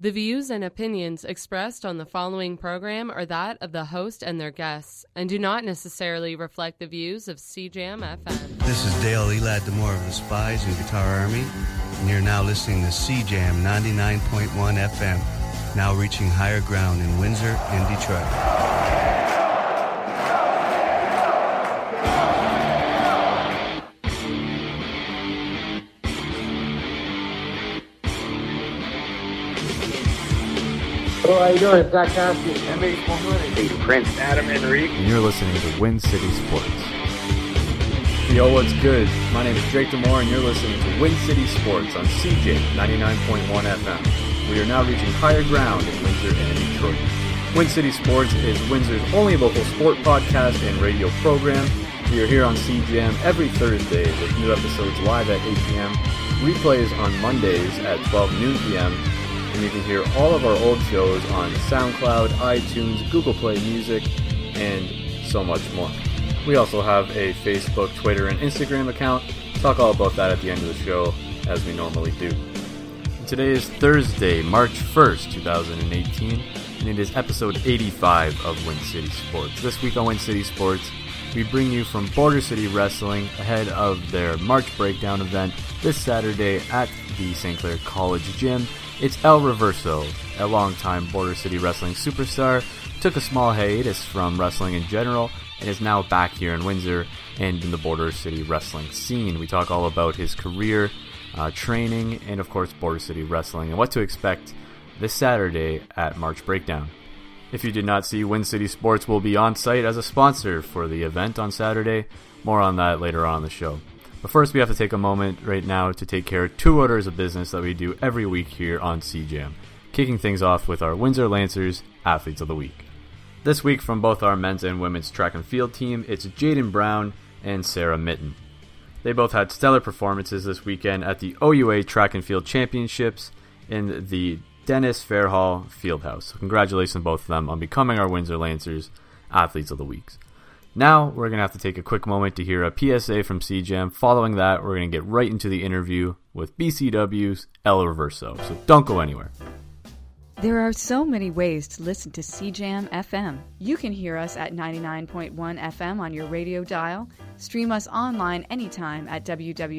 The views and opinions expressed on the following program are that of the host and their guests and do not necessarily reflect the views of CJAM FM. This is Dale Elad Demore of the Spies and Guitar Army, and you're now listening to CJAM 99.1 FM, now reaching higher ground in Windsor and Detroit. Hello, how you doing? It's Zach Cassidy. MH100. Prince Adam Enrique. and you're listening to Win City Sports. Yo, what's good? My name is Drake Demore, and you're listening to Win City Sports on CJ 99.1 FM. We are now reaching higher ground in Windsor and Detroit. Win City Sports is Windsor's only local sport podcast and radio program. We are here on CJAM every Thursday with new episodes live at 8 p.m., replays on Mondays at 12 noon p.m., and you can hear all of our old shows on SoundCloud, iTunes, Google Play Music, and so much more. We also have a Facebook, Twitter, and Instagram account. Talk all about that at the end of the show, as we normally do. Today is Thursday, March 1st, 2018, and it is episode 85 of Win City Sports. This week on Win City Sports, we bring you from Border City Wrestling ahead of their March Breakdown event this Saturday at the St. Clair College Gym. It's El Reverso, a longtime Border City Wrestling superstar, took a small hiatus from wrestling in general and is now back here in Windsor and in the Border City wrestling scene. We talk all about his career, uh, training, and of course, Border City wrestling and what to expect this Saturday at March Breakdown. If you did not see, Win City Sports will be on site as a sponsor for the event on Saturday. More on that later on in the show. But first, we have to take a moment right now to take care of two orders of business that we do every week here on CJAM. Kicking things off with our Windsor Lancers Athletes of the Week. This week, from both our men's and women's track and field team, it's Jaden Brown and Sarah Mitten. They both had stellar performances this weekend at the OUA Track and Field Championships in the Dennis Fairall Fieldhouse. Congratulations both of them on becoming our Windsor Lancers Athletes of the Week. Now we're going to have to take a quick moment to hear a PSA from CJAM. Following that, we're going to get right into the interview with BCW's El Reverso. So don't go anywhere. There are so many ways to listen to CJAM FM. You can hear us at 99.1 FM on your radio dial, stream us online anytime at www.cjam.ca,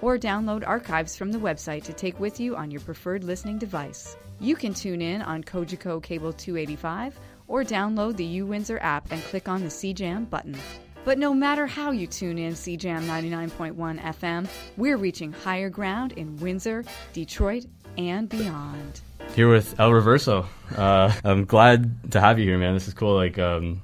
or download archives from the website to take with you on your preferred listening device. You can tune in on Cogeco Cable 285 or download the U Windsor app and click on the CJAM button. But no matter how you tune in CJAM 99.1 FM, we're reaching higher ground in Windsor, Detroit, and beyond. Here with El Reverso. Uh, I'm glad to have you here, man. This is cool. Like, um,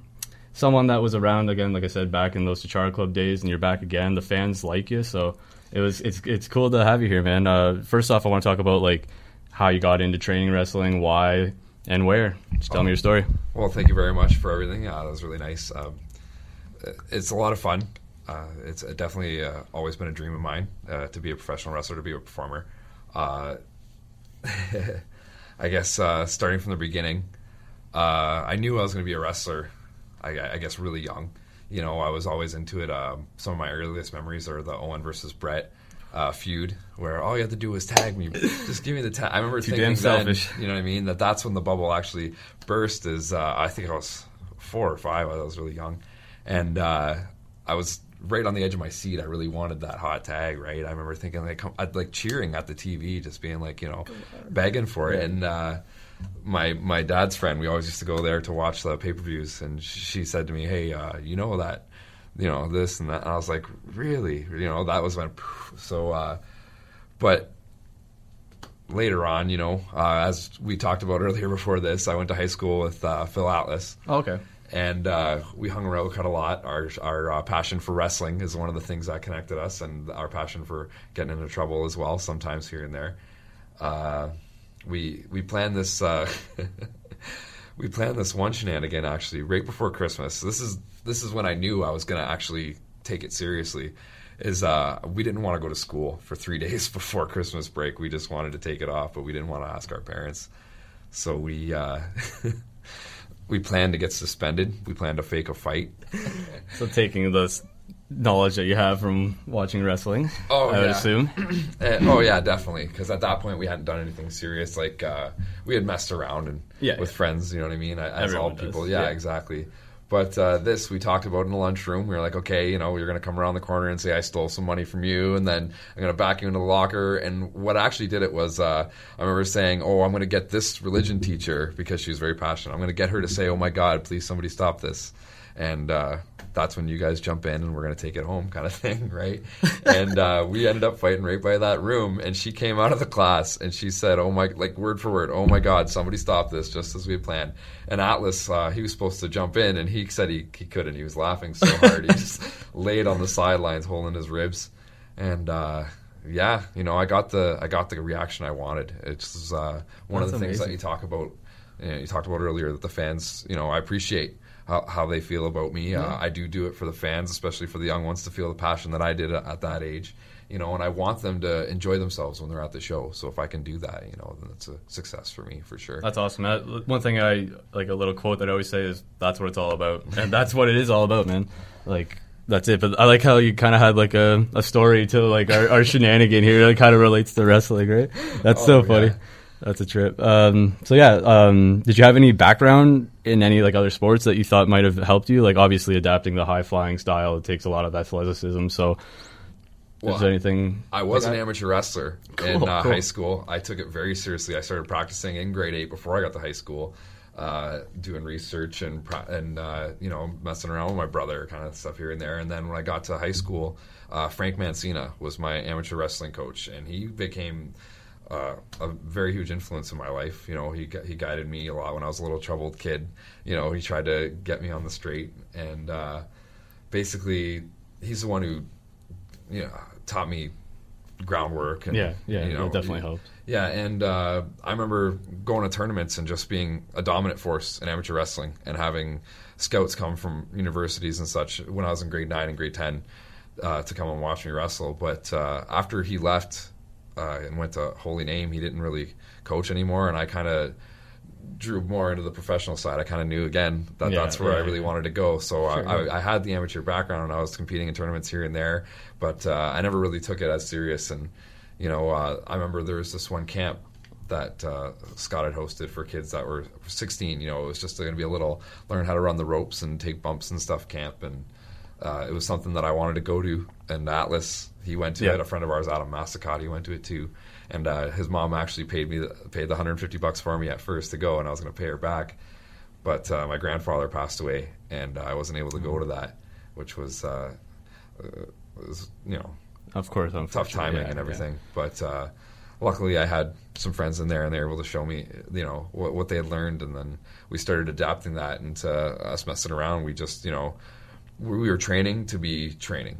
someone that was around again, like I said, back in those Ciociaro Club days, and you're back again. The fans like you, so it was it's it's cool to have you here, man. Uh, first off, I want to talk about like how you got into training wrestling, why, and where. Just tell me your story. Well, thank you very much for everything. Uh, that was really nice. Um, it's a lot of fun. Uh, it's definitely uh, always been a dream of mine uh, to be a professional wrestler, to be a performer. Uh, I guess uh, starting from the beginning, uh, I knew I was going to be a wrestler. I, I, guess really young. You know, I was always into it. Um, some of my earliest memories are the Owen versus Brett feud, where all you had to do was tag me, just give me the tag. I remember Too thinking, then, you know what I mean, that that's when the bubble actually burst. Is I think I was four or five. I was really young and uh, I was right on the edge of my seat. I really wanted that hot tag, right? I remember thinking like I'd like cheering at the TV, just being like you know, begging for it. And uh, my my dad's friend, we always used to go there to watch the pay per views, and she said to me, "Hey, uh, you know that." You know this and that. And I was like, really? You know that was my So, uh, but later on, you know, uh, as we talked about earlier before this, I went to high school with uh, Phil Atlas Oh, okay. and uh, we hung around quite a lot. Our our uh, passion for wrestling is one of the things that connected us, and our passion for getting into trouble as well, sometimes here and there. Uh, we we planned this. Uh, we planned this one shenanigan actually right before Christmas. So this is this is when I knew I was going to actually take it seriously. Is uh, we didn't want to go to school for three days before Christmas break. We just wanted to take it off, but we didn't want to ask our parents. So we uh, we planned to get suspended. We planned to fake a fight. So taking the knowledge that you have from watching wrestling. Oh, I would yeah. assume. Uh, oh yeah, definitely. Because at that point we hadn't done anything serious. Like uh, we had messed around and Yeah, with yeah. friends. You know what I mean? As Everyone all people. Yeah. exactly. But uh, this we talked about in the lunchroom. We were like, okay, you know, you're going to come around the corner and say I stole some money from you, and then I'm going to back you into the locker. And what actually did it was, uh, I remember saying, oh, I'm going to get this religion teacher because she was very passionate. I'm going to get her to say, oh my God, please somebody stop this. And uh, that's when you guys jump in and we're going to take it home, kind of thing, right? and uh, we ended up fighting right by that room. And she came out of the class and she said, "Oh my, like word for word, oh my God, somebody stop this!" Just as we planned. And Atlas, uh, he was supposed to jump in, and he said he he couldn't. He was laughing so hard, he just laid on the sidelines, holding his ribs. And uh, yeah, you know, I got the I got the reaction I wanted. It's uh, one of That's the things that you talk about. You, know, you talked about earlier that the fans, you know, I appreciate how, how they feel about me. Uh, I do do it for the fans, especially for the young ones, to feel the passion that I did at, at that age. You know, and I want them to enjoy themselves when they're at the show. So if I can do that, you know, then it's a success for me for sure. That's awesome. That, one thing I like a little quote that I always say is that's what it's all about, and that's what it is all about, man. Like that's it. But I like how you kind of had like a, a story to like our, our shenanigan here that kind of relates to wrestling, right? That's so Oh, funny. yeah. That's a trip. Um, so yeah, um, did you have any background in any like other sports that you thought might have helped you? Like obviously adapting the high flying style, it takes a lot of athleticism. So, Well, is there anything? I was like an that? amateur wrestler in uh, cool. high school. I took it very seriously. I started practicing in grade eight before I got to high school, uh, doing research and pro- and uh, you know messing around with my brother, kind of stuff here and there. And then when I got to high school, uh, Frank Mancina was my amateur wrestling coach, and he became. Uh, a very huge influence in my life. You know, he he guided me a lot when I was a little troubled kid. You know, he tried to get me on the straight, and uh, basically, he's the one who you know taught me groundwork and Yeah, yeah, you know, it definitely helped. yeah and uh, i remember going to tournaments and just being a dominant force in amateur wrestling and having scouts come from universities and such when i was in grade 9 and grade 10 uh, to come and watch me wrestle but uh, after he left uh, and went to holy name he didn't really coach anymore and i kind of drew more into the professional side. I kind of knew again that Yeah, that's where I right. really wanted to go. So Sure. I, I, I had the amateur background and I was competing in tournaments here and there, but uh, I never really took it as serious. And you know, uh, I remember there was this one camp that uh, Scott had hosted for kids that were 16. You know, it was just going to be a little learn how to run the ropes and take bumps and stuff camp, and uh, it was something that I wanted to go to. And Atlas, he went to Yeah. it. A friend of ours, Adam Masticotti, went to it too. And uh, his mom actually paid me the, paid the 150 bucks for me at first to go, and I was going to pay her back. But uh, my grandfather passed away, and I wasn't able to go to that, which was, uh, uh, was you know Of course, tough timing yeah, and yeah. everything. But uh, luckily, I had some friends in there, and they were able to show me, you know, what, what they had learned, and then we started adapting that into us messing around. We just, you know, we were training to be training,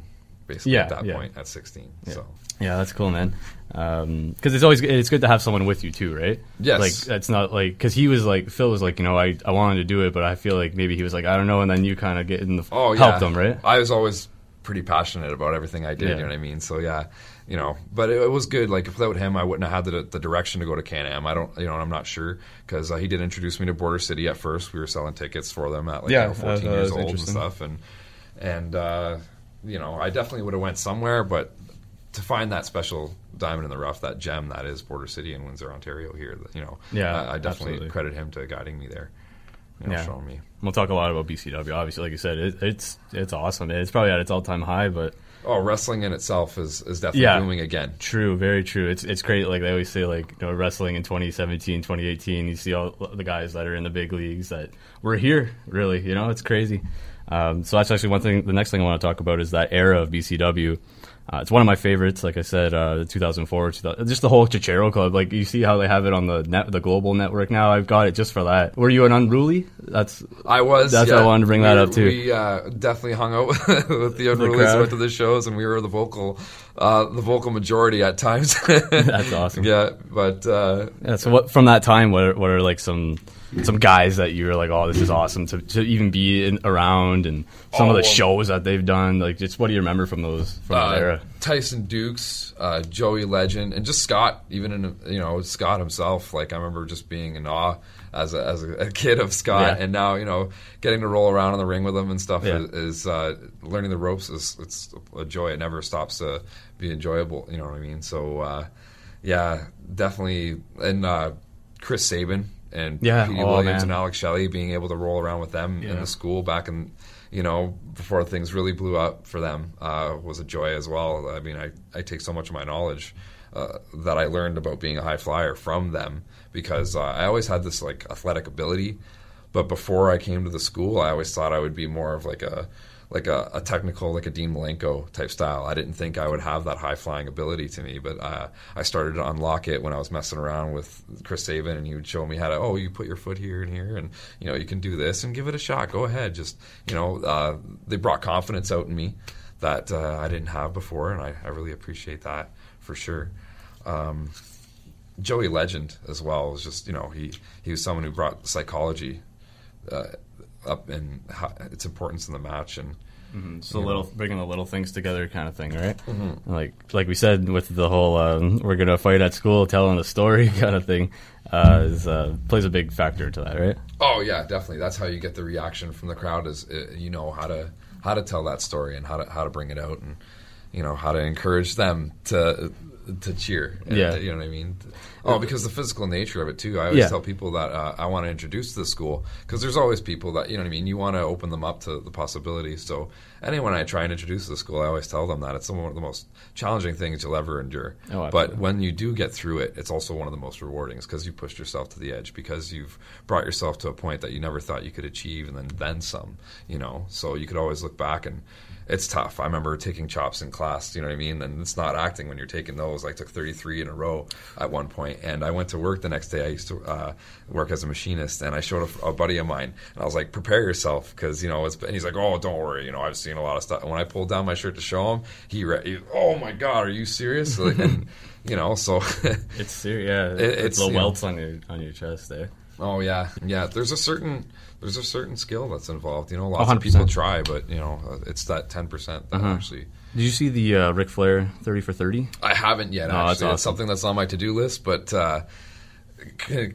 basically Yeah, at that yeah. point at 16. So Yeah, that's cool, man. Because it's always it's good to have someone with you too, right? Yes. Like that's not like because he was like Phil was like you know I I wanted to do it, but I feel like maybe he was like I don't know, and then you kind of get in the Oh yeah, helped him, right? I was always pretty passionate about everything I did. Yeah. You know what I mean? So yeah, you know, but it, it was good. Like without him, I wouldn't have had the, the direction to go to Can Am. I don't, you know, I'm not sure because uh, he did introduce me to Border City at first. We were selling tickets for them at like Yeah, you know, 14 uh, years old and stuff, and and uh, you know, I definitely would have went somewhere, but to find that special diamond in the rough, that gem that is Border City in Windsor, Ontario, here, you know, Yeah, I, I definitely absolutely. credit him to guiding me there. You know, Yeah. showing me. We'll talk a lot about BCW. Obviously, like you said, it, it's it's awesome. It's probably at its all time high, but Oh, wrestling in itself is, is definitely Yeah. booming again. True, very true. It's it's great. Like they always say, like you know, wrestling in 2017, 2018. You see all the guys that are in the big leagues that were here. Really, you know, it's crazy. Um, so that's actually one thing. The next thing I want to talk about is that era of BCW. Uh, it's one of my favorites. Like I said, uh, 2004, 2000, just the whole Ciociaro Club. Like you see how they have it on the net, the global network now. I've got it just for that. Were you an unruly? That's I was. That's yeah. why I wanted to bring that up, too. We uh, definitely hung out with the unruly. went to the shows, and we were the vocal, uh, the vocal majority at times. That's awesome. Yeah, but uh, Yeah, so what from that time? What are, what are like some some guys that you were like, oh, this is awesome to, to even be in, around, and some of Oh, the shows that they've done. Like, just what do you remember from those from that uh, era? Tyson Dukes, uh, Joey Legend, and just Scott. Even in you know Scott himself. Like I remember just being in awe as a, as a, kid of Scott, Yeah. and now you know getting to roll around in the ring with him and stuff Yeah. is, is uh, learning the ropes is it's a joy. It never stops to be enjoyable. You know what I mean? So uh, yeah, definitely. And uh, Chris Sabin and Yeah. Petey Oh, Williams man. and Alex Shelley being able to roll around with them in the school back in you know before things really blew up for them uh, was a joy as well. I mean, I, I take so much of my knowledge uh, that I learned about being a high flyer from them because uh, I always had this like athletic ability, but before I came to the school, I always thought I would be more of like a like a, a technical, like a Dean Malenko type style. I didn't think I would have that high flying ability to me, but uh, I started to unlock it when I was messing around with Chris Sabin, and he would show me how to. Oh, you put your foot here and here, and you know you can do this and give it a shot. Go ahead, just you know. Uh, they brought confidence out in me that uh, I didn't have before, and I, I really appreciate that for sure. Um, Joey Legend as well was just you know he he was someone who brought psychology uh, up and its importance in the match and It's the little bringing the little things together kind of thing, right? Like like we said with the whole um, we're gonna fight at school, telling the story kind of thing, uh, is, uh, plays a big factor to that, right? Oh yeah, definitely. That's how you get the reaction from the crowd. Is uh, you know how to how to tell that story and how to how to bring it out and you know how to encourage them to to cheer. Yeah. you know what I mean. Oh, because the physical nature of it too. I always Yeah. tell people that uh, I want to introduce to the school because there's always people that you know what I mean. You want to open them up to the possibilities. So anyone I try and introduce to the school, I always tell them that it's one of the most challenging things you'll ever endure. Oh, but when you do get through it, it's also one of the most rewarding because you pushed yourself to the edge because you've brought yourself to a point that you never thought you could achieve and then then some, you know. So you could always look back and it's tough. I remember taking chops in class, you know what I mean? And it's not acting when you're taking those. I took 33 in a row at one point. and I went to work the next day. I used to uh, work as a machinist and I showed a, a buddy of mine and I was like, prepare yourself because, you know, it's, and he's like, oh, don't worry. You know, I've seen a lot of stuff. And when I pulled down my shirt to show him, he, re- he oh my God, are you serious? Like, and, you know, so It's serious. Yeah, It- it's it's, the you know- welts on your on your chest there. Oh yeah, yeah. There's a certain there's a certain skill that's involved. You know, lots Oh, of people try, but you know, uh, it's that ten percent that Uh-huh. actually. Did you see the uh, Ric Flair thirty for thirty? I haven't yet. Oh, Actually, that's it's awesome. something that's on my to do list, but. Uh,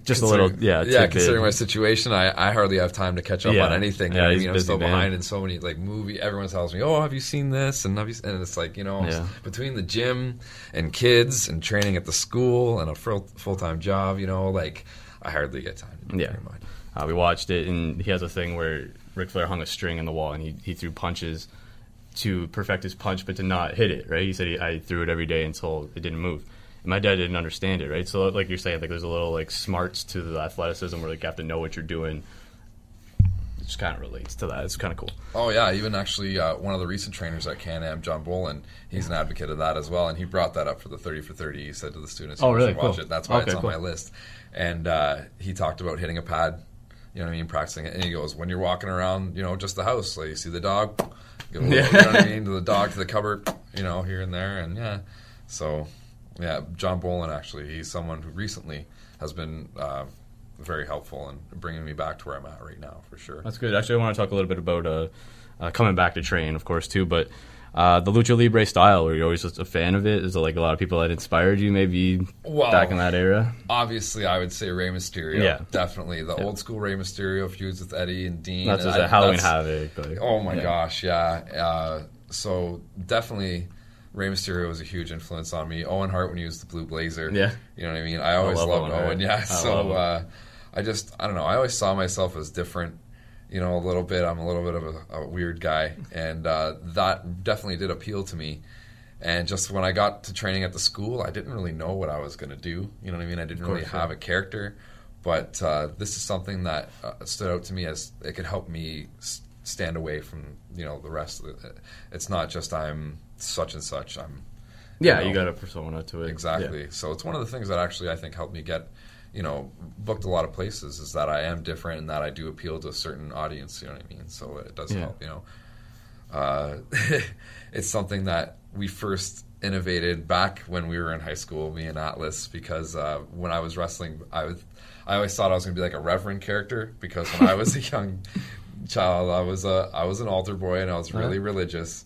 Just a little- yeah, yeah. Considering my situation, I, I hardly have time to catch up Yeah. on anything. Yeah, I mean, I'm still man. behind in so many like movie. Everyone tells me, "Oh, have you seen this?" And have you? And it's like you know, Yeah. between the gym and kids and training at the school and a full full time job, you know, like I hardly get time. To do Yeah. Uh, we watched it, and he has a thing where Ric Flair hung a string in the wall, and he, he threw punches to perfect his punch, but to not hit it. Right? He said he, I threw it every day until it didn't move. And my dad didn't understand it. Right? So, like you're saying, like there's a little like smarts to the athleticism where like you have to know what you're doing. It just kind of relates to that. It's kind of cool. Oh yeah, even actually uh, one of the recent trainers at Can Am, John Bolin, he's an advocate of that as well, and he brought that up for the thirty for thirty. He said to the students, Oh, really? watch Cool. it." That's why Okay, it's on cool. my list. And uh, he talked about hitting a pad. You know what I mean? Practicing it, and he goes, "When you're walking around, you know, just the house, like you see the dog, give a little, you know what I mean, to the dog, to the cupboard, you know, here and there, and yeah." So, yeah, John Bolin actually, he's someone who recently has been. Uh, very helpful in bringing me back to where I'm at right now, for sure. That's good. Actually, I want to talk a little bit about uh, uh, coming back to train, of course, too. But uh, the lucha libre style, were you always just a fan of it? Is there like a lot of people that inspired you, maybe Well, back in that era? Obviously, I would say Rey Mysterio. Yeah. definitely the old school Rey Mysterio feuds with Eddie and Dean. That's just I- a Halloween Havoc. Like, Oh my yeah. gosh, yeah. Uh, so definitely, Rey Mysterio was a huge influence on me. Owen Hart when he was the Blue Blazer. Yeah. you know what I mean. I always love loved Owen Owen. Yeah, I so uh, I just I don't know. I always saw myself as different. You know, a little bit. I'm a little bit of a, a weird guy, and uh, that definitely did appeal to me. And just when I got to training at the school, I didn't really know what I was going to do. You know what I mean? I didn't really have a character, but uh, this is something that uh, stood out to me as it could help me s- stand away from you know the rest. Of it. It's not just I'm such and such. I'm Yeah, know, you got a persona to it. Exactly. So it's one of the things that actually I think helped me get, you know, booked a lot of places is that I am different and that I do appeal to a certain audience. You know what I mean? So it does Yeah. help. You know, uh, it's something that we first innovated back when we were in high school, me and Atlas, because uh, when I was wrestling, I was I always thought I was going to be like a reverend character because when I was a young child, I was a I was an altar boy and I was really religious,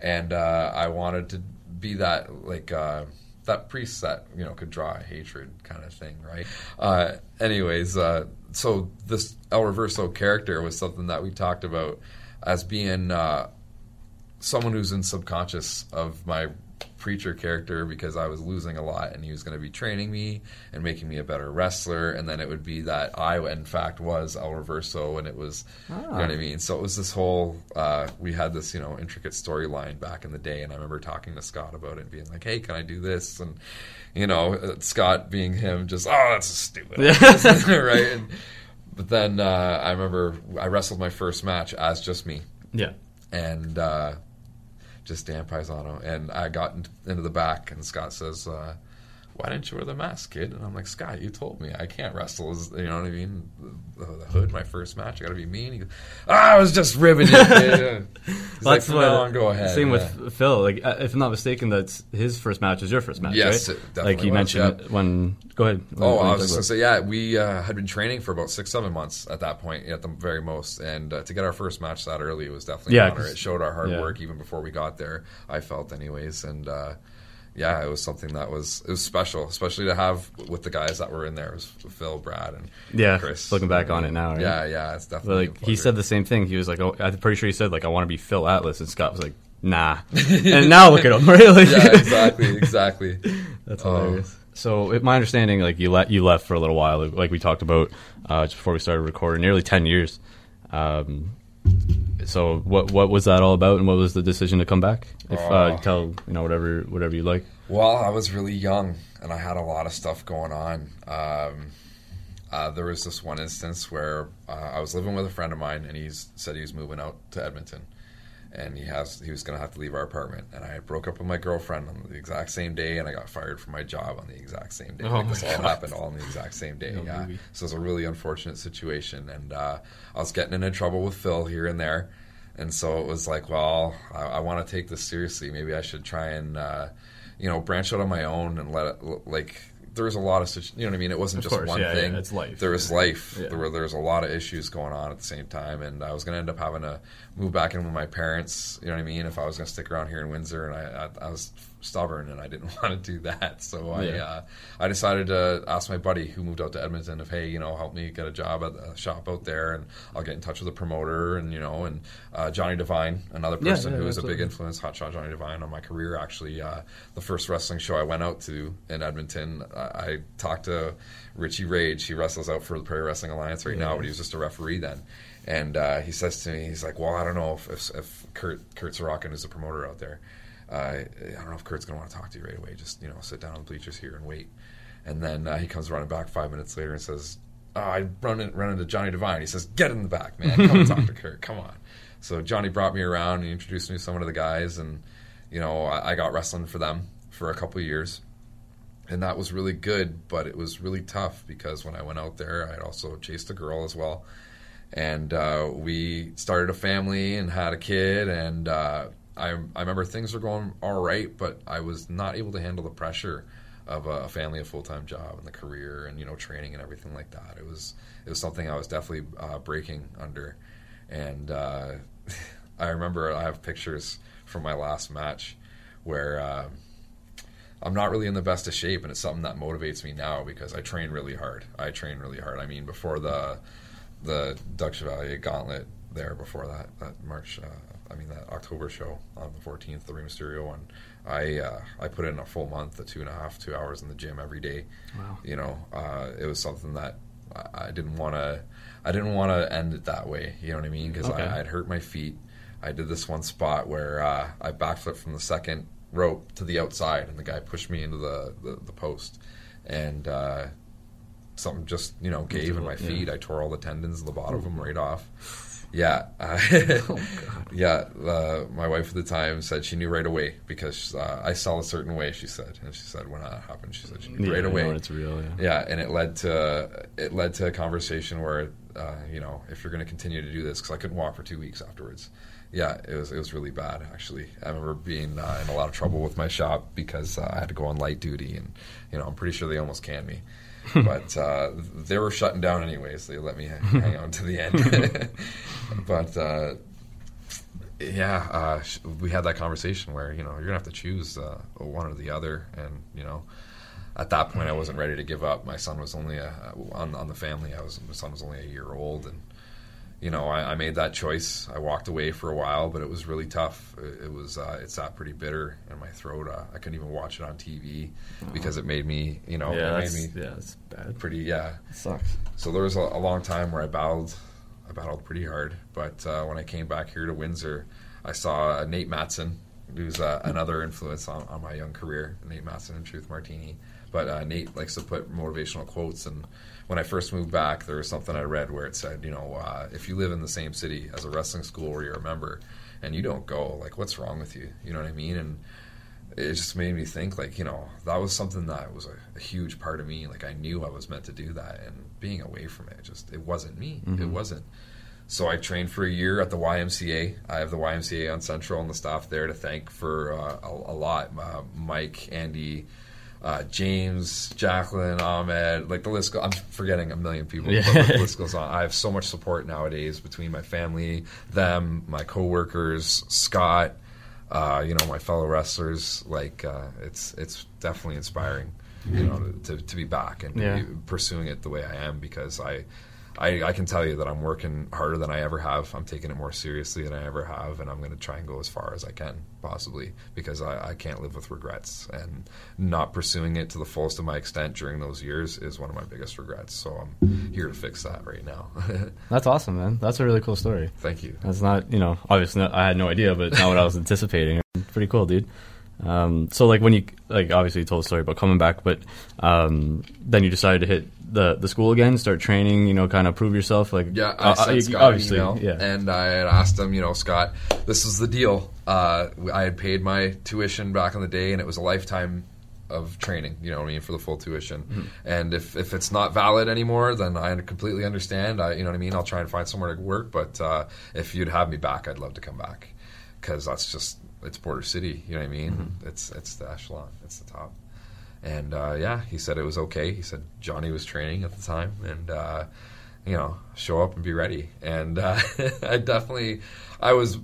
and uh, I wanted to be that like uh, that priest that you know could draw a hatred kind of thing, right? Uh, anyways, uh, so this El Reverso character was something that we talked about as being uh, someone who's in subconscious of my preacher character because I was losing a lot and he was going to be training me and making me a better wrestler. And then it would be that I in fact was El Reverso and it was you know what I mean? So it was this whole uh, we had this you know intricate storyline back in the day. And I remember talking to Scott about it and being like hey can I do this? And you know uh, Scott being him just oh that's stupid. Right? And, but then uh, I remember I wrestled my first match as just me. Yeah. and uh, just Dan Paisano. And I got in- into the back, and Scott says, uh, "Why didn't you wear the mask, kid?" And I'm like, "Scott, you told me I can't wrestle. As, you know what I mean? The, the hood, my first match, I got to be mean." He goes, "Ah, I was just ribbing. He's like, That's "From what- on, go ahead." Same Yeah. with Phil. Like, uh, if I'm not mistaken, that's his first match is your first match, Yes, right? it like you was, mentioned yeah. when. Go ahead. When- Oh, when I was just gonna say, yeah, we uh, had been training for about six, seven months at that point, at the very most, and uh, to get our first match that early was definitely Yeah, an honor. 'cause- It showed our hard yeah. work even before we got there. I felt, anyways, and uh, yeah, it was something that was it was special, especially to have with the guys that were in there. It was Phil, Brad, and Yeah, Chris. looking back on it now, right? yeah, yeah, it's definitely. like he said the same thing. He was like, "Oh, I'm pretty sure he said like I want to be Phil Atlas," and Scott was like, "Nah." and now look at him, really. Yeah, exactly, exactly. That's Oh. hilarious. So, it, my understanding, like you let you left for a little while, like we talked about uh, just before we started recording, nearly ten years. Um, so, what what was that all about, and what was the decision to come back? If uh, Oh. tell you know whatever whatever you like. Well, I was really young and I had a lot of stuff going on. Um, uh, there was this one instance where uh, I was living with a friend of mine, and he said he was moving out to Edmonton, and he has he was going to have to leave our apartment. And I broke up with my girlfriend on the exact same day, and I got fired from my job on the exact same day. Oh like this all God. happened all on the exact same day. No yeah, movie. so it was a really unfortunate situation, and uh, I was getting into trouble with Phil here and there. And so it was like, well, I, I want to take this seriously. Maybe I should try and, uh, you know, branch out on my own and let it, like, there was a lot of, you know what I mean? It wasn't Of just course, one yeah, yeah, thing. it's life. There was life. Yeah. There were there was a lot of issues going on at the same time, and I was going to end up having to move back in with my parents. You know what I mean? If I was going to stick around here in Windsor, and I, I, I was stubborn and I didn't want to do that, so I Yeah. uh, I decided to ask my buddy who moved out to Edmonton if hey, you know, help me get a job at a shop out there, and I'll get in touch with the promoter, and you know, and uh, Johnny Devine, another person yeah, who was a big influence, Hotshot Johnny Devine, on my career. Actually, uh, the first wrestling show I went out to in Edmonton, I, I talked to Richie Rage. He wrestles out for the Prairie Wrestling Alliance right now, but he was just a referee then. And uh, he says to me, he's like, "Well, I don't know if if, if Kurt Kurt Sorochan is a promoter out there. I don't know if Kurt's going to want to talk to you right away. Just you know, sit down on the bleachers here and wait." And then uh, he comes running back five minutes later and says, oh, "I run in, run into Johnny Devine." He says, "Get in the back, man. Come talk to Kurt. Come on." So Johnny brought me around and introduced me to some of the guys, and you know, I, I got wrestling for them for a couple years and that was really good but it was really tough because when i went out there i also chased a girl as well and uh, we started a family and had a kid and uh, I, I remember things were going all right but i was not able to handle the pressure of a family a full-time job and the career and you know training and everything like that it was it was something i was definitely uh, breaking under and uh, i remember i have pictures from my last match where uh, I'm not really in the best of shape, and it's something that motivates me now because I train really hard. I train really hard. I mean, before the the Doug Chevalier Gauntlet there, before that that March, uh, I mean that October show on the 14th, the Rey Mysterio one, I uh, I put in a full month, a two and a half, two hours in the gym every day. Wow. You know, uh, it was something that I didn't want to. I didn't want to end it that way. You know what I mean? Because Okay. I I'd hurt my feet. I did this one spot where uh, I backflipped from the second rope to the outside, and the guy pushed me into the, the, the post, and uh, something just you know gave in my Yeah. feet. I tore all the tendons in the bottom of them right off. Yeah, uh, Oh, yeah. Uh, my wife at the time said she knew right away because uh, I saw a certain way. She said, and she said when that happened, she said she knew Yeah, right away. it's real. Yeah. Yeah, and it led to it led to a conversation where uh, you know if you're going to continue to do this because I couldn't walk for two weeks afterwards. Yeah, it was it was really bad actually. I remember being uh, in a lot of trouble with my shop because uh, I had to go on light duty, and you know I'm pretty sure they almost canned me. but uh, they were shutting down anyways. They let me hang on to the end. but uh, yeah, uh, sh- we had that conversation where you know you're gonna have to choose uh, one or the other, and you know, at that point I wasn't ready to give up. My son was only a, on on the family. I was my son was only a year old, and you know I, I made that choice. I walked away for a while, but it was really tough. It, it was uh, it sat pretty bitter in my throat. Uh, I couldn't even watch it on TV because it made me you know yeah, it made me yeah, that's bad. pretty yeah It sucks. so there was a, a long time where I battled, I battled pretty hard. But uh, when I came back here to Windsor, I saw uh, Nate Matson, who's uh, another influence on, on my young career. Nate Matson and Truth Martini. But uh, Nate likes to put motivational quotes. And when I first moved back, there was something I read where it said, you know, uh, if you live in the same city as a wrestling school where you're a member, and you don't go, like, what's wrong with you? You know what I mean? And it just made me think like you know that was something that was a, a huge part of me. Like i knew i was meant to do that. And being away from it just it wasn't me. It wasn't. So i trained for a year at the ymca i have the ymca on central and the staff there to thank for uh, a, a lot. Uh, mike andy uh, James, Jacqueline, Ahmed, like the list. Go- I'm forgetting a million people. Yeah. but the list goes on. I have so much support nowadays between my family, them, my coworkers, Scott, uh, you know, my fellow wrestlers. Like uh, it's it's definitely inspiring, you know, to, to, be back and Yeah. pursuing it the way I am because I, I I can tell you that I'm working harder than I ever have. I'm taking it more seriously than I ever have, and I'm going to try and go as far as I can possibly because I, I can't live with regrets and not pursuing it to the fullest of my extent during those years is one of my biggest regrets. So I'm here to fix that right now. That's awesome, man. That's a really cool story. Thank you. That's not, you know, obviously not, I had no idea, but it's not what I was anticipating. Pretty cool, dude. Um, so like when you like obviously you told the story about coming back, but um, then you decided to hit the the school again, start training, you know, kind of prove yourself. Like Yeah, I uh, sent uh, Scott obviously, an email, yeah, and I had asked him, you know, Scott, this is the deal. Uh, I had paid my tuition back in the day, and it was a lifetime of training. You know what I mean for the full tuition. Mm-hmm. And if, if it's not valid anymore, then I completely understand. I, you know what I mean. I'll try and find somewhere to work. But uh, if you'd have me back, I'd love to come back because that's just it's Border City. You know what I mean? Mm-hmm. It's it's the echelon. It's the top. And uh, yeah, he said it was okay. He said Johnny was training at the time, and uh, you know, show up and be ready. And uh, I definitely, I was,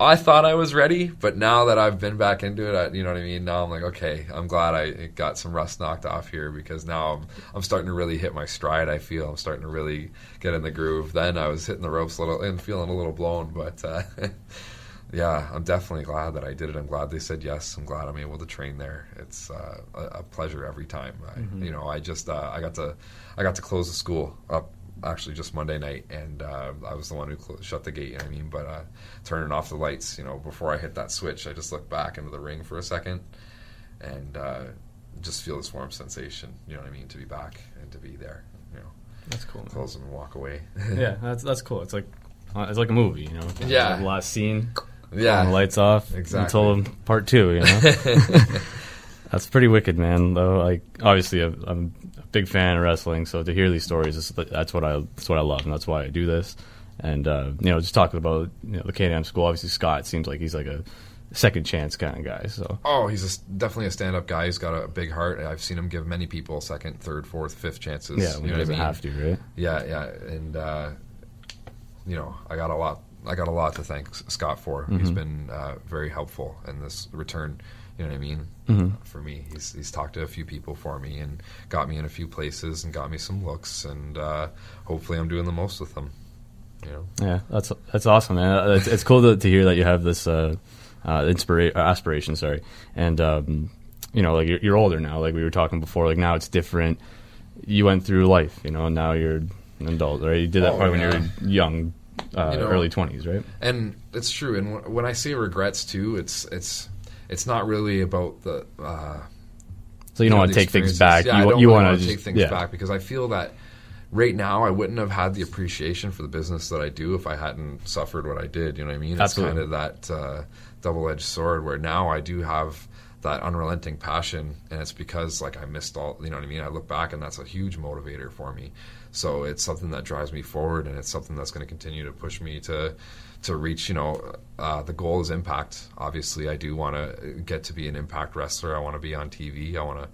I thought I was ready, but now that I've been back into it, I, you know what I mean. Now I'm like, okay, I'm glad I got some rust knocked off here because now I'm, I'm starting to really hit my stride. I feel I'm starting to really get in the groove. Then I was hitting the ropes a little and feeling a little blown, but. Yeah, I'm definitely glad that I did it. I'm glad they said yes. I'm glad I'm able to train there. It's uh, a, a pleasure every time. I, You know, I just uh, I got to I got to close the school up actually just Monday night, and uh, I was the one who clo- shut the gate. You know what I mean, but uh, turning off the lights, you know, before I hit that switch, I just looked back into the ring for a second, and uh, just feel this warm sensation. You know what I mean, to be back and to be there. You know, that's cool. Man. close them and walk away. yeah, that's that's cool. It's like it's like a movie, you know. Yeah. Like last scene, yeah, lights off Exactly. until part two. You know, that's pretty wicked, man. Though, like obviously, I'm I'm a big fan of wrestling, so to hear these stories, is, that's what I that's what I love, and that's why I do this. And uh, you know, just talking about you know, the Can-Am school, obviously Scott seems like he's like a second chance kind of guy. So Oh, he's a definitely a stand-up guy. He's got a big heart. I've seen him give many people second, third, fourth, fifth chances. yeah, you know what I doesn't mean? have to, right? Yeah, yeah, and uh, you know, I got a lot. I got a lot to thank Scott for. He's Mm-hmm. been uh, very helpful in this return. You know what I mean? Mm-hmm. For me, he's he's talked to a few people for me and got me in a few places and got me some looks, and uh, hopefully, I'm doing the most with them. You know. Yeah, that's that's awesome, man. Uh, It's, it's cool to, to hear that you have this uh, uh, inspira- uh, aspiration. Sorry, and um, you know, like you're, you're older now. Like we were talking before. Like now it's different. You went through life, you know, and now you're an adult, right? You did that Oh, probably yeah. when you were young, uh, You know- early twenties, right? and it's true. And w- when I say regrets too, it's it's it's not really about the. Uh, So you don't know, want to take things back. Yeah, I you don't you really want wanna take things yeah. back because I feel that right now I wouldn't have had the appreciation for the business that I do if I hadn't suffered what I did. You know what I mean? It's Absolutely. kind of that uh, double-edged sword where now I do have that unrelenting passion, and it's because like I missed all. You know what I mean? I look back, and that's a huge motivator for me. So it's something that drives me forward, and it's something that's going to continue to push me to to reach. You know, uh, the goal is impact. Obviously, I do want to get to be an impact wrestler. I want to be on TV. I want to,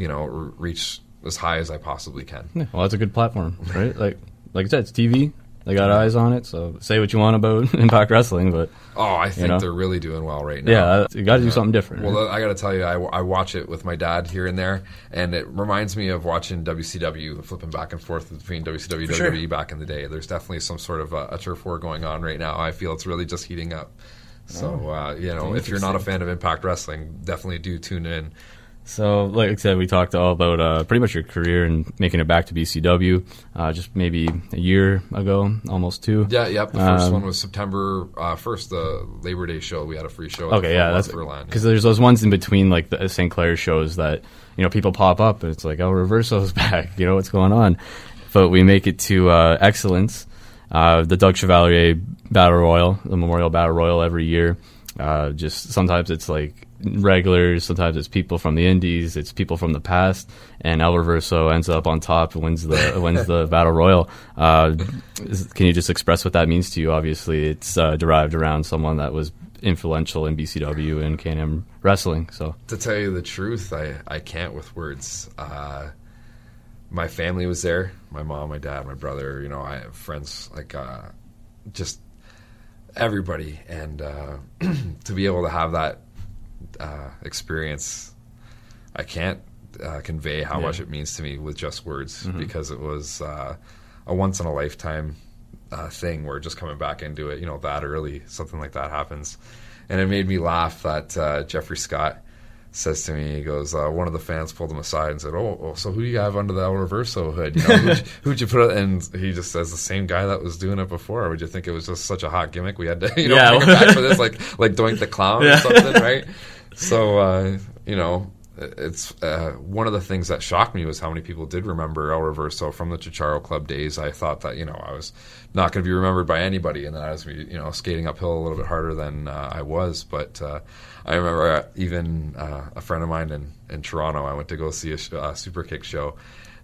you know, r- reach as high as I possibly can. Yeah, well, that's a good platform, right? like like I said, it's TV. They got eyes on it. So say what you want about Impact Wrestling, but Oh, I think know? they're really doing well right now. yeah, you got to do something different. Well, right? I got to tell you, I, I watch it with my dad here and there, and it reminds me of watching WCW, flipping back and forth between WCW and WWE back in the day. There's definitely some sort of uh, a turf war going on right now. I feel it's really just heating up. So, Oh, uh, you know, if you're not a fan of Impact Wrestling, definitely do tune in. So, like I said, we talked all about uh, pretty much your career and making it back to BCW. Uh, just maybe a year ago, almost two. Yeah, yep. The first Um, one was September uh, 1st, the Labor Day show. We had a free show. at Okay, yeah, that's because there's those ones in between, like the St. Clair shows that you know people pop up and it's like, oh, Reverso's back. You know what's going on? But we make it to uh, Excellence, uh, the Doug Chevalier Battle Royal, the Memorial Battle Royal every year. Uh, just sometimes it's like regulars, sometimes it's people from the Indies, it's people from the past, and El Reverso ends up on top and wins the wins the Battle Royal. Uh, can you just express what that means to you? Obviously, it's uh, derived around someone that was influential in BCW and Can-Am wrestling. So to tell you the truth, I, I can't with words. Uh, my family was there. My mom, my dad, my brother. You know, I have friends like uh, just everybody, and uh, to be able to have that uh, experience, I can't uh, convey how Yeah. much it means to me with just words because it was uh, a once in a lifetime uh, thing where just coming back into it, you know, that early, something like that happens. And it made me laugh that uh, Jeffrey Scott says to me, he goes, uh, one of the fans pulled him aside and said, oh, oh, so who do you have under the El Reverso hood? You know, who'd, you, who'd you put it? And he just says, the same guy that was doing it before. Would you think it was just such a hot gimmick? We had to, you know, Yeah. bring him back for this, like, like Doink the Clown or something, right? So, uh, you know, it's uh, one of the things that shocked me was how many people did remember El Reverso from the Ciociaro Club days. I thought that you know I was not going to be remembered by anybody, and then I was you know skating uphill a little bit harder than uh, I was. But uh, I remember even uh, a friend of mine in, in Toronto. I went to go see a sh- uh, super kick show.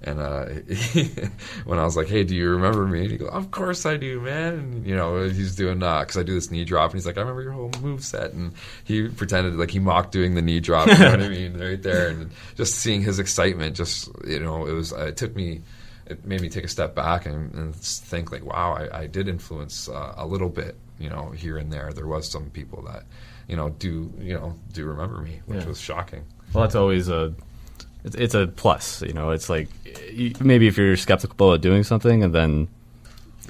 And uh, when I was like, "Hey, do you remember me?" And he goes, "Of course I do, man." And, you know, he's doing because I do this knee drop, and he's like, "I remember your whole move set." And he pretended like he mocked doing the knee drop. You know what I mean? Right there, and just seeing his excitement, just you know, it was. Uh, it took me. It made me take a step back and, and think like, wow, I, I did influence uh, a little bit, you know, here and there. There was some people that, you know, do you know do remember me, which Yeah. was shocking. Well, that's always a it's, it's a plus. You know, it's like you, maybe if you're skeptical at doing something, and then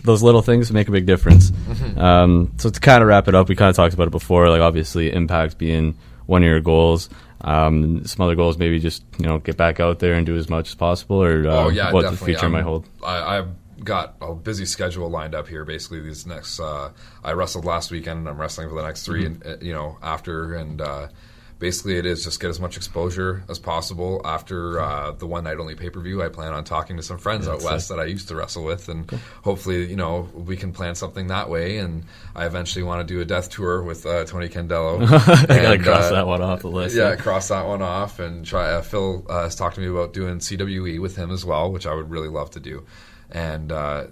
those little things make a big difference. Um, so to kind of wrap it up, we kind of talked about it before. Like obviously, impact being one of your goals. Um, some other goals, maybe just you know get back out there and do as much as possible, or uh, oh yeah, what the future I'm- might hold. I, I've got a busy schedule lined up here. Basically, these next. Uh, I wrestled last weekend, and I'm wrestling for the next 3 Mm-hmm. and uh, you know after, and uh, basically it is just get as much exposure as possible. After uh, the one night only pay per view, I plan on talking to some friends out west that I used to wrestle with, and hopefully you know we can plan something that way. And I eventually want to do a death tour with uh, Tony Candello. I gotta cross uh, that one off the list. yeah, cross that one off and try. Uh, Phil uh, has talked to me about doing CWE with him as well, which I would really love to do. And uh,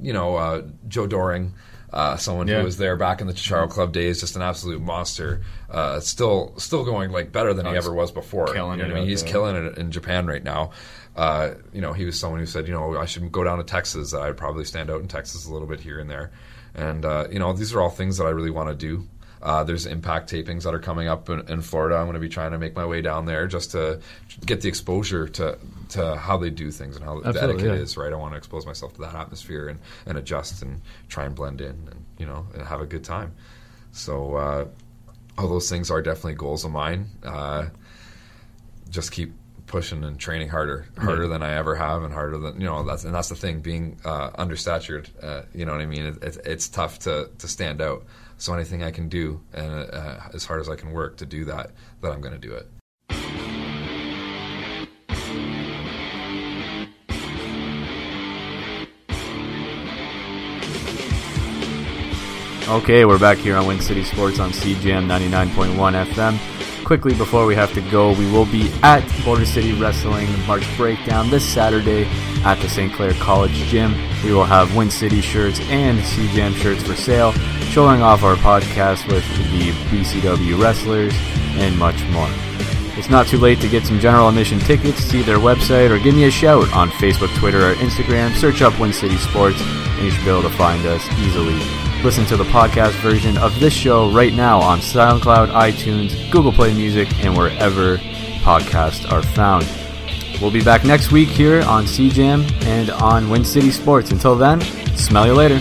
you know, uh, Joe Doering, uh, someone Yeah. who was there back in the Ciociaro Club days, just an absolute monster. Uh, still, still going like better than he ever was before. killing you know it I mean? He's there. killing it in Japan right now. Uh, you know, he was someone who said, you know, I should go down to Texas. I'd probably stand out in Texas a little bit here and there. And uh, you know, these are all things that I really want to do. Uh, there's impact tapings that are coming up in, in Florida. I'm going to be trying to make my way down there just to get the exposure to to how they do things and how the etiquette yeah. is. Right, I want to expose myself to that atmosphere and, and adjust and try and blend in and you know and have a good time. So uh, all those things are definitely goals of mine. Uh, just keep pushing and training harder, harder than I ever have, and harder than you know. That's and that's the thing. Being uh, understatured, uh, you know what I mean. It, it, it's tough to to stand out. So anything I can do, and uh, as hard as I can work to do that, that I'm going to do it. Okay, we're back here on Win City Sports on CJAM 99.1 FM. Quickly before we have to go, we will be at Border City Wrestling March Breakdown this Saturday at the St. Clair College Gym. We will have Win City shirts and CJAM shirts for sale, showing off our podcast with the BCW wrestlers and much more. It's not too late to get some general admission tickets, see their website, or give me a shout on Facebook, Twitter, or Instagram. Search up Win City Sports, and you should be able to find us easily. Listen to the podcast version of this show right now on SoundCloud, iTunes, Google Play Music, and wherever podcasts are found. We'll be back next week here on CJAM and on Win City Sports. Until then, smell you later.